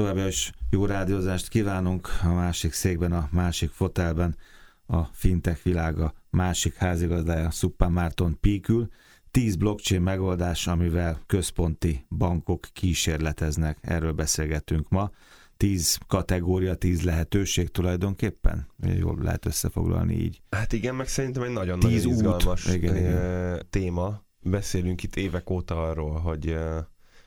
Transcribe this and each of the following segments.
Továbbá is jó rádiózást kívánunk a másik székben, a másik fotelben, a fintech világa másik házigazdája Szuppán Márton Píkül. Tíz blockchain megoldás, amivel központi bankok kísérleteznek. Erről beszélgetünk ma. Tíz kategória, tíz lehetőség tulajdonképpen? Jól lehet összefoglalni így. Hát igen, meg szerintem egy nagyon-nagyon izgalmas igen, igen. téma. Beszélünk itt évek óta arról, hogy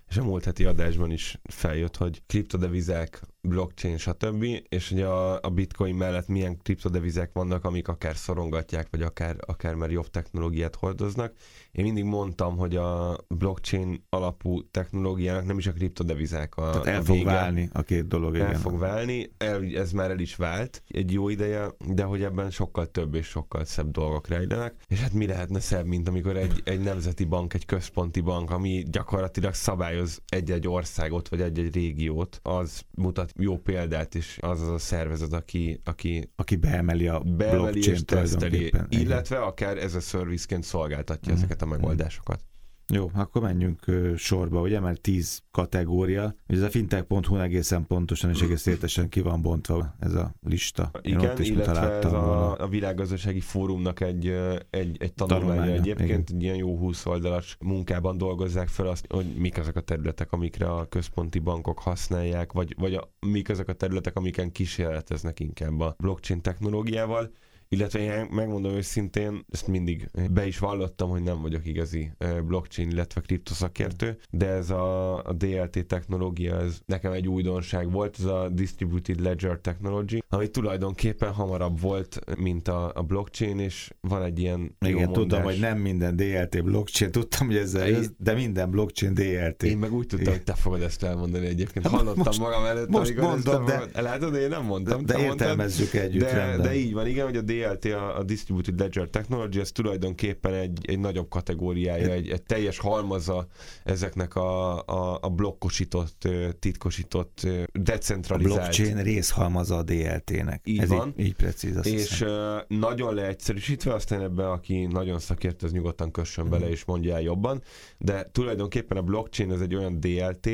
és a múlt heti adásban is feljött, hogy kriptodevizák, blockchain, stb. És ugye a, a bitcoin mellett milyen kriptodevizák vannak, amik akár szorongatják, vagy akár, akár már jobb technológiát hordoznak. Én mindig mondtam, hogy a blockchain alapú technológiának nem is a kriptodevizák a, Tehát el a fog válni a két dolog. El igen. fog válni, el, ez már el is vált egy jó ideje, de hogy ebben sokkal több és sokkal szebb dolgok rejlenek. És hát mi lehetne szebb, mint amikor egy, egy nemzeti bank, egy központi bank, ami gyakorlatilag szabályoz egy-egy országot, vagy egy-egy régiót, az mutat jó példát is az az a szervezet, aki, aki, aki beemeli a beemeli és teszteli, illetve akár ez a szervizként szolgáltatja mm. ezeket a megoldásokat. Jó, akkor menjünk sorba, ugye, mert tíz kategória. Ez a fintech.hu egészen pontosan és egész értesen ki van bontva ez a lista. Én Igen, is illetve ez a, a világgazdasági fórumnak egy, egy, egy tanulmánya, tanulmánya egyébként, igen. ilyen jó 20 oldalas munkában dolgozzák fel azt, hogy mik azok a területek, amikre a központi bankok használják, vagy, vagy a, mik azok a területek, amiken kísérleteznek inkább a blockchain technológiával illetve én megmondom őszintén, ezt mindig be is vallottam, hogy nem vagyok igazi blockchain, illetve kriptoszakértő, de ez a, DLT technológia, ez nekem egy újdonság volt, ez a Distributed Ledger Technology, ami tulajdonképpen hamarabb volt, mint a, a blockchain, és van egy ilyen Igen, tudom, hogy nem minden DLT blockchain, tudtam, hogy ez én, de minden blockchain DLT. Én meg úgy tudtam, Igen. hogy te fogod ezt elmondani egyébként. Hallottam most, magam előtt, most mondom, de, látod, én nem mondtam. De, de értelmezzük együtt. De, de így van, igen, hogy a DLT DLT, a, a Distributed Ledger Technology, ez tulajdonképpen egy, egy nagyobb kategóriája, egy, egy teljes halmaza ezeknek a, a, a blokkosított, titkosított, decentralizált... A blockchain részhalmaza a DLT-nek. Így ez van. Így, így precíz, azt És hiszem. nagyon leegyszerűsítve, aztán ebben, aki nagyon szakért, az nyugodtan kössön bele, mm. és mondja el jobban, de tulajdonképpen a blockchain ez egy olyan DLT,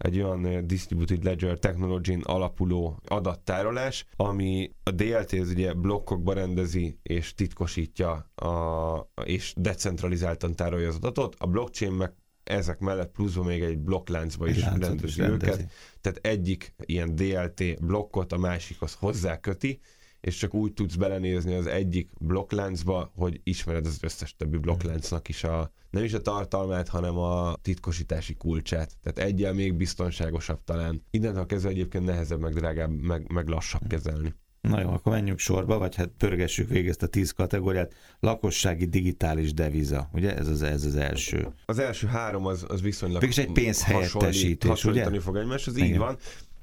egy olyan eh, Distributed Ledger technology alapuló adattárolás, ami a DLT az ugye blokkokba rendezi és titkosítja a, és decentralizáltan tárolja az adatot, a blockchain meg ezek mellett pluszban még egy blokkláncba is rendezi, is rendezi őket. Tehát egyik ilyen DLT blokkot a másikhoz hozzáköti, és csak úgy tudsz belenézni az egyik blokkláncba, hogy ismered az összes többi blokkláncnak is a, nem is a tartalmát, hanem a titkosítási kulcsát. Tehát egyel még biztonságosabb talán. Innentől kezdve egyébként nehezebb, meg drágább, meg, meg lassabb kezelni. Na jó, akkor menjünk sorba, vagy hát pörgessük végig ezt a tíz kategóriát. Lakossági digitális deviza, ugye? Ez az, ez az első. Az első három az, az viszonylag Végül egy pénzhelyettesítés, hasonlítani ugye? fog egymáshoz, így Igen. van.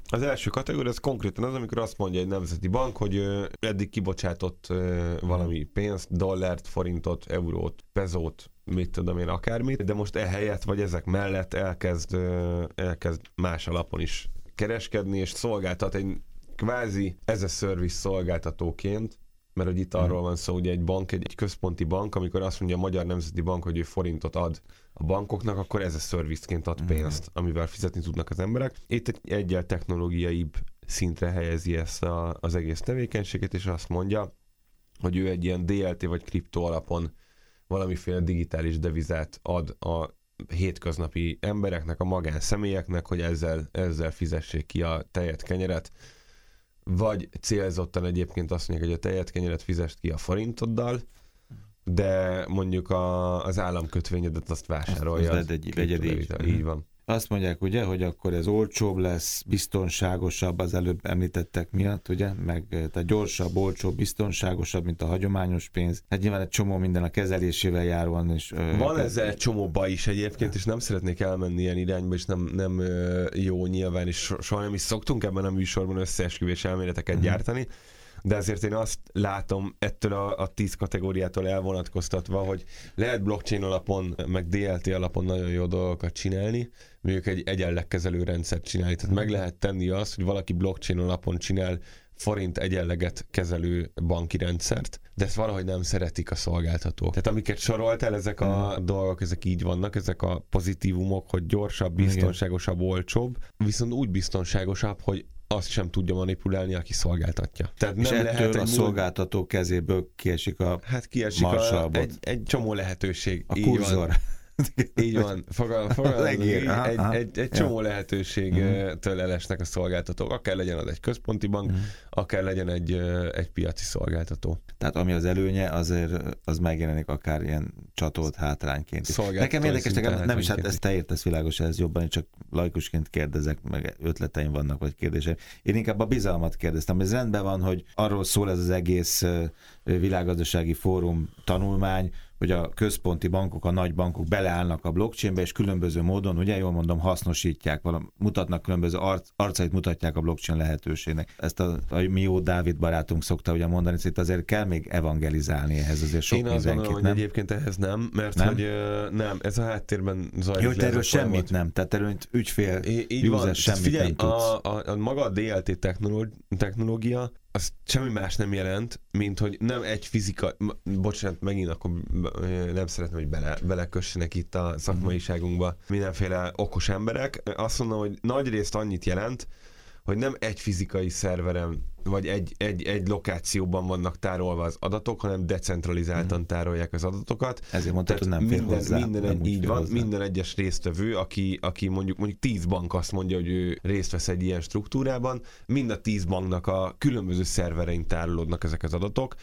Az első kategória az konkrétan az, amikor azt mondja egy nemzeti bank, hogy eddig kibocsátott valami pénzt, dollárt, forintot, eurót, pezót, mit tudom én, akármit, de most ehelyett vagy ezek mellett elkezd, elkezd más alapon is kereskedni, és szolgáltat egy kvázi ez a service szolgáltatóként, mert hogy itt mhm. arról van szó, hogy egy bank, egy, egy központi bank, amikor azt mondja a Magyar Nemzeti Bank, hogy ő forintot ad a bankoknak, akkor ez a szervizként ad mhm. pénzt, amivel fizetni tudnak az emberek. Itt egy egyel technológiaibb szintre helyezi ezt a, az egész tevékenységet, és azt mondja, hogy ő egy ilyen DLT vagy kriptó alapon valamiféle digitális devizát ad a hétköznapi embereknek, a magánszemélyeknek, hogy ezzel, ezzel fizessék ki a tejet, kenyeret, vagy célzottan egyébként azt mondják, hogy a tejet, kenyeret fizest ki a forintoddal, de mondjuk a, az államkötvényedet azt vásárolja. Az egy, egyedi. Így van. Azt mondják ugye, hogy akkor ez olcsóbb lesz, biztonságosabb az előbb említettek miatt, ugye, meg tehát gyorsabb, olcsóbb, biztonságosabb, mint a hagyományos pénz. Hát nyilván egy csomó minden a kezelésével járóan is. Van ezzel egy csomó baj is egyébként, és nem szeretnék elmenni ilyen irányba, és nem, nem jó nyilván, és soha nem is szoktunk ebben a műsorban összeesküvés elméleteket uh-huh. gyártani, de azért én azt látom ettől a, a tíz kategóriától elvonatkoztatva, hogy lehet blockchain alapon, meg DLT alapon nagyon jó dolgokat csinálni, mondjuk egy egyenlegkezelő rendszert csinálni. Tehát meg lehet tenni azt, hogy valaki blockchain alapon csinál forint egyenleget kezelő banki rendszert, de ezt valahogy nem szeretik a szolgáltatók. Tehát amiket soroltál, ezek a hmm. dolgok, ezek így vannak, ezek a pozitívumok, hogy gyorsabb, biztonságosabb, olcsóbb, viszont úgy biztonságosabb, hogy azt sem tudja manipulálni, aki szolgáltatja. Tehát és nem lehet a szolgáltató kezéből kiesik a Hát kiesik a, egy, egy csomó lehetőség. A kurzor. Van. Így van, fogal, fogal, egy, egy, egy, egy csomó ja. lehetőségtől uh-huh. elesnek a szolgáltatók, akár legyen az egy központi bank, uh-huh. akár legyen egy, egy piaci szolgáltató. Tehát ami az előnye, azért az megjelenik akár ilyen csatolt hátrányként. Nekem érdekes, nekem nem is, hát ezt te értesz világos, ez jobban, én csak laikusként kérdezek, meg ötleteim vannak, vagy kérdéseim. Én inkább a bizalmat kérdeztem. Ez rendben van, hogy arról szól ez az egész világgazdasági fórum tanulmány, hogy a központi bankok, a nagy bankok beleállnak a blockchainbe, és különböző módon, ugye jól mondom, hasznosítják, valam, mutatnak különböző arc, arcait mutatják a blockchain lehetőségnek. Ezt a, a mi jó Dávid barátunk szokta ugye mondani, hogy azért kell még evangelizálni ehhez, azért sok Én azt gondolom, hogy egyébként ehhez nem, mert nem? hogy nem, ez a háttérben zajlik. Jó, erről semmit folyamat. nem, tehát erről ügyfél, I- így user, van. semmit Figyelj, nem tudsz. A, a, a, maga a DLT technológia az semmi más nem jelent, mint hogy nem egy fizika, bocsánat, megint akkor nem szeretném, hogy bele, belekössenek itt a szakmaiságunkba mindenféle okos emberek. Azt mondom, hogy nagy részt annyit jelent, hogy nem egy fizikai szerveren, vagy egy, egy, egy lokációban vannak tárolva az adatok, hanem decentralizáltan hmm. tárolják az adatokat. Ezért mondtad, hogy nem minden, fél hozzá. Minden, nem egy, így van, hozzá. minden egyes résztvevő, aki, aki mondjuk mondjuk tíz bank azt mondja, hogy ő részt vesz egy ilyen struktúrában, mind a tíz banknak a különböző szerverein tárolódnak ezek az adatok,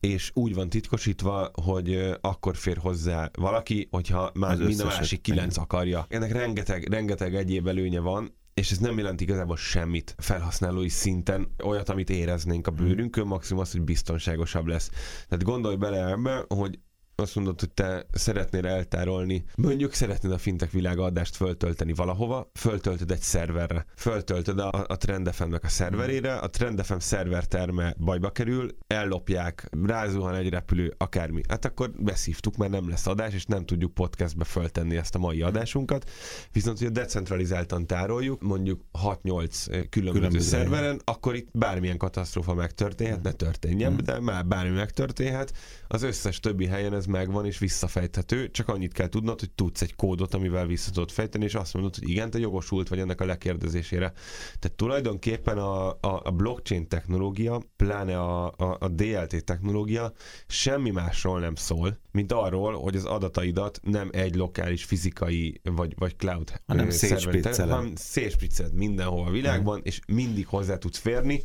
és úgy van titkosítva, hogy akkor fér hozzá valaki, hogyha már mind a másik kilenc akarja. Ennek rengeteg, rengeteg egyéb előnye van, és ez nem jelent igazából semmit felhasználói szinten, olyat, amit éreznénk a bőrünkön, maximum az, hogy biztonságosabb lesz. Tehát gondolj bele ebbe, hogy azt mondod, hogy te szeretnél eltárolni, mondjuk szeretnéd a fintek világadást föltölteni valahova, föltöltöd egy szerverre, föltöltöd a, a Trendefemnek a szerverére, a Trendefem szerver terme bajba kerül, ellopják, rázuhan egy repülő, akármi. Hát akkor beszívtuk, mert nem lesz adás, és nem tudjuk podcastbe föltenni ezt a mai adásunkat. Viszont, hogy decentralizáltan tároljuk, mondjuk 6-8 különböző, különböző szerveren, helyen. akkor itt bármilyen katasztrófa megtörténhet, ne történjen, hmm. de már bármi megtörténhet. Az összes többi helyen ez megvan és visszafejthető, csak annyit kell tudnod, hogy tudsz egy kódot, amivel vissza tudod fejteni, és azt mondod, hogy igen, te jogosult vagy ennek a lekérdezésére. Tehát tulajdonképpen a, a, a blockchain technológia, pláne a, a, a DLT technológia semmi másról nem szól, mint arról, hogy az adataidat nem egy lokális fizikai vagy, vagy cloud hanem szétspricceled mindenhol a világban, mm. és mindig hozzá tudsz férni,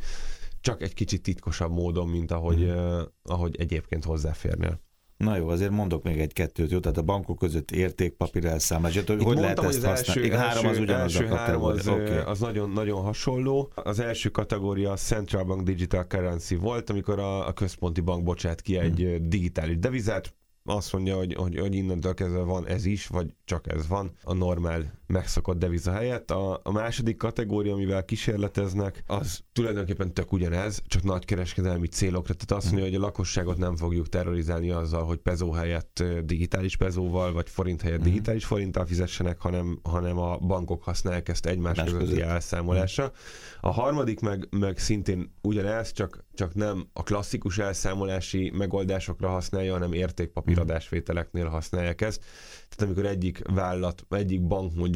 csak egy kicsit titkosabb módon, mint ahogy, mm. uh, ahogy egyébként hozzáférnél. Na jó, azért mondok még egy-kettőt, jó? Tehát a bankok között értékpapír elszámolás, hogy hogy mondtam, lehet ezt használni? Első, három az ugyanaz első a három az, okay. az nagyon, nagyon hasonló. Az első kategória a Central Bank Digital Currency volt, amikor a, a központi bank bocsát ki egy hmm. digitális devizát, azt mondja, hogy, hogy, hogy innentől kezdve van ez is, vagy csak ez van a normál megszokott deviza helyett. A, a második kategória, amivel kísérleteznek, az tulajdonképpen tök ugyanez, csak nagy kereskedelmi célokra. Tehát azt mondja, hogy a lakosságot nem fogjuk terrorizálni azzal, hogy pezó helyett digitális pezóval, vagy forint helyett uh-huh. digitális forinttal fizessenek, hanem, hanem a bankok használják ezt egymás közötti elszámolásra. A harmadik meg, meg szintén ugyanez, csak, csak nem a klasszikus elszámolási megoldásokra használja, hanem értékpapíradásvételeknél használják ezt. Tehát amikor egyik vállalat, egyik bank mondjuk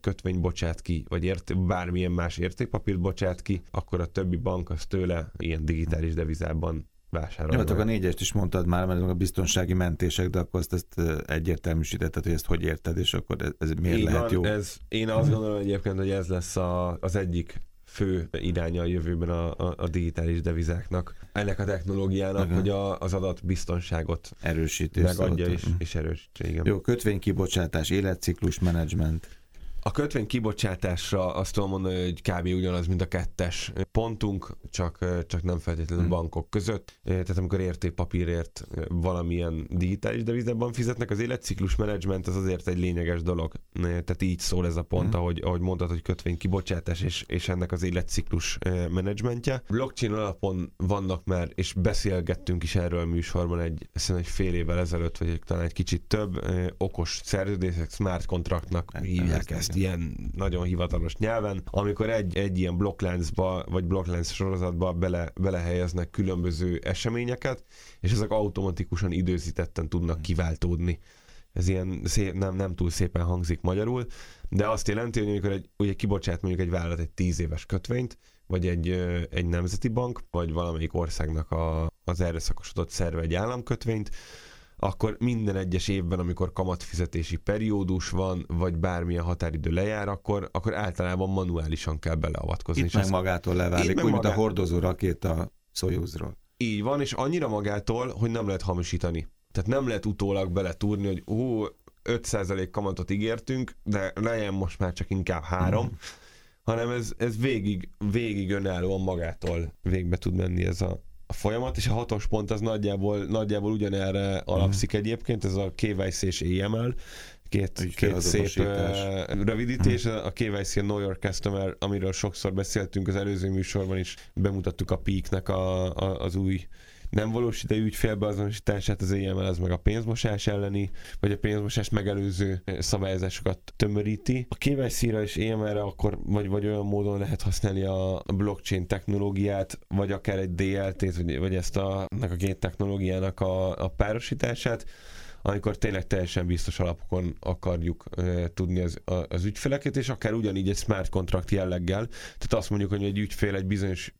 kötvény bocsát ki, vagy érté, bármilyen más értékpapírt bocsát ki, akkor a többi bank az tőle ilyen digitális devizában vásárolni. Jó, hát a négyest is mondtad már, mert a biztonsági mentések, de akkor azt, ezt egyértelműsítetted, hogy ezt hogy érted, és akkor ez, ez miért Így lehet van, jó? Ez, én azt gondolom egyébként, hogy ez lesz a, az egyik fő iránya a jövőben a, a, a digitális devizáknak. Ennek a technológiának, uh-huh. hogy a, az adat biztonságot erősíti, megadja és, és erősítse. Igen. Jó, kötvénykibocsátás, életciklus menedzsment. A kötvény kibocsátásra azt tudom mondani, hogy kb. ugyanaz, mint a kettes pontunk, csak, csak nem feltétlenül hmm. bankok között. Tehát amikor értékpapírért valamilyen digitális devizában fizetnek, az életciklus menedzsment az azért egy lényeges dolog. Tehát így szól ez a pont, hmm. ahogy, ahogy mondtad, hogy kötvény kibocsátás és, és ennek az életciklus menedzsmentje. Blockchain alapon vannak már, és beszélgettünk is erről a műsorban egy, egy fél évvel ezelőtt, vagy talán egy kicsit több, okos szerződések, smart kontraktnak hívják ezt ilyen nagyon hivatalos nyelven, amikor egy, egy ilyen blokkláncba, vagy blokklánc sorozatba bele, belehelyeznek különböző eseményeket, és ezek automatikusan időzítetten tudnak hmm. kiváltódni. Ez ilyen szép, nem, nem túl szépen hangzik magyarul, de azt jelenti, hogy amikor egy, ugye kibocsát mondjuk egy vállalat egy tíz éves kötvényt, vagy egy, egy nemzeti bank, vagy valamelyik országnak a, az erre szakosodott szerve egy államkötvényt, akkor minden egyes évben, amikor kamatfizetési periódus van, vagy bármilyen határidő lejár, akkor, akkor általában manuálisan kell beleavatkozni. Itt és meg magától leválik, úgy, mint a hordozó rakéta Soyuzról. Így van, és annyira magától, hogy nem lehet hamisítani. Tehát nem lehet utólag beletúrni, hogy ó, 5% kamatot ígértünk, de legyen most már csak inkább három, mm. hanem ez, ez végig, végig önállóan magától végbe tud menni ez a, a folyamat, és a hatos pont az nagyjából, nagyjából ugyanerre alapszik mm. egyébként, ez a KYC és EML, két, két szép uh, rövidítés, a KYC a Know Your Customer, amiről sokszor beszéltünk az előző műsorban is, bemutattuk a Peak-nek a, a, az új nem valós idejű ügyfélbeazonosítását az EML, az meg a pénzmosás elleni, vagy a pénzmosás megelőző szabályozásokat tömöríti. A KYC-re és EML-re akkor vagy, vagy olyan módon lehet használni a blockchain technológiát, vagy akár egy DLT-t, vagy, vagy ezt a, a két technológiának a, a párosítását, amikor tényleg teljesen biztos alapokon akarjuk tudni az, a, az ügyfeleket, és akár ugyanígy egy smart contract jelleggel. Tehát azt mondjuk, hogy egy ügyfél egy bizonyos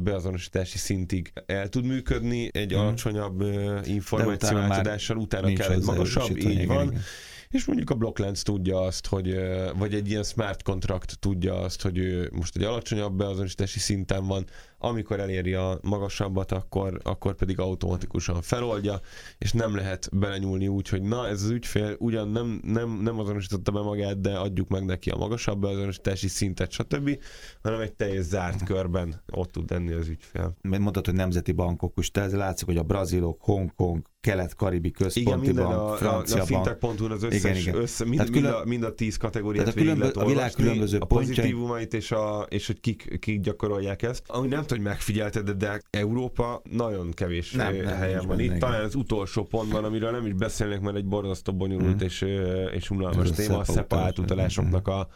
beazonosítási szintig el tud működni, egy hmm. alacsonyabb információ átadással, utána kell egy magasabb, így igen, van. Igen és mondjuk a blokklánc tudja azt, hogy, vagy egy ilyen smart contract tudja azt, hogy ő most egy alacsonyabb beazonosítási szinten van, amikor eléri a magasabbat, akkor, akkor pedig automatikusan feloldja, és nem lehet belenyúlni úgy, hogy na, ez az ügyfél ugyan nem, nem, nem azonosította be magát, de adjuk meg neki a magasabb beazonosítási szintet, stb., hanem egy teljes zárt körben ott tud lenni az ügyfél. Mondtad, hogy nemzeti bankok, és te ez látszik, hogy a brazilok, Hongkong, kelet-karibi központi igen, bank, a, francia a, a fintech.hu az összes, igen, igen. Össze, mind, mind, külön, a, mind a tíz kategóriát a, különbö, a világ különböző a pozitívumait és, a, és hogy kik, kik gyakorolják ezt. Ami nem tudom, hogy megfigyelted, de, Európa nagyon kevés nem, nem, helyen van. Itt talán az utolsó pontban, amiről nem is beszélnek, mert egy borzasztó bonyolult mm. és, és unalmas téma, a SEPA átutalásoknak a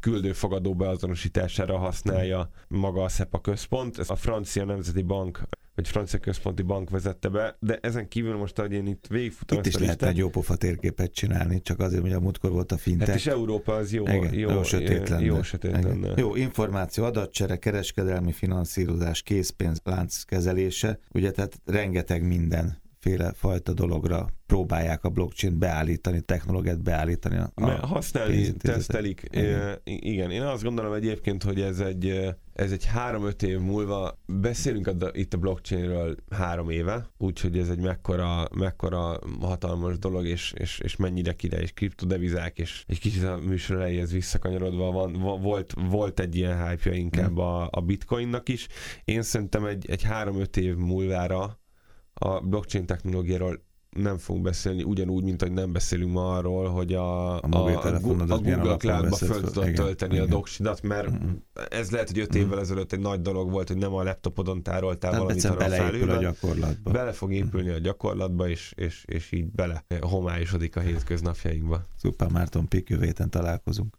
küldőfogadó beazonosítására használja maga a SEPA központ. Ez a francia nemzeti bank vagy francia központi bank vezette be, de ezen kívül most, ahogy én itt végigfutom Itt is lehet egy jó pofa térképet csinálni, csak azért, hogy a múltkor volt a fintech. Hát és Európa az jó, Igen, jó, jó, sötét lenne. Jó, sötét lenne. Jó, információ, adatcsere, kereskedelmi finanszírozás, készpénz, kezelése, ugye tehát rengeteg minden féle fajta dologra próbálják a blockchain beállítani, technológiát beállítani. A, használni, tesztelik. Igen. igen, én azt gondolom egyébként, hogy ez egy, ez egy három-öt év múlva, beszélünk a, itt a blockchainről három éve, úgyhogy ez egy mekkora, mekkora hatalmas dolog, és, és, és mennyire kire, és kriptodevizák, és egy kicsit a műsor elejéhez visszakanyarodva van, volt, volt egy ilyen hype inkább mm. a, a bitcoinnak is. Én szerintem egy, egy három-öt év múlvára a blockchain technológiáról nem fogunk beszélni, ugyanúgy, mint hogy nem beszélünk ma arról, hogy a, a, a, a Google Cloud-ba föl tudod tölteni igen. a doksidat, mert mm-hmm. ez lehet, hogy öt évvel mm-hmm. ezelőtt egy nagy dolog volt, hogy nem a laptopodon tároltál nem, valamit arra felülve. a gyakorlatba. Bele fog épülni a gyakorlatba, és, és, és így bele homályosodik a hétköznapjainkba. Szuper Márton Pik, jövő találkozunk.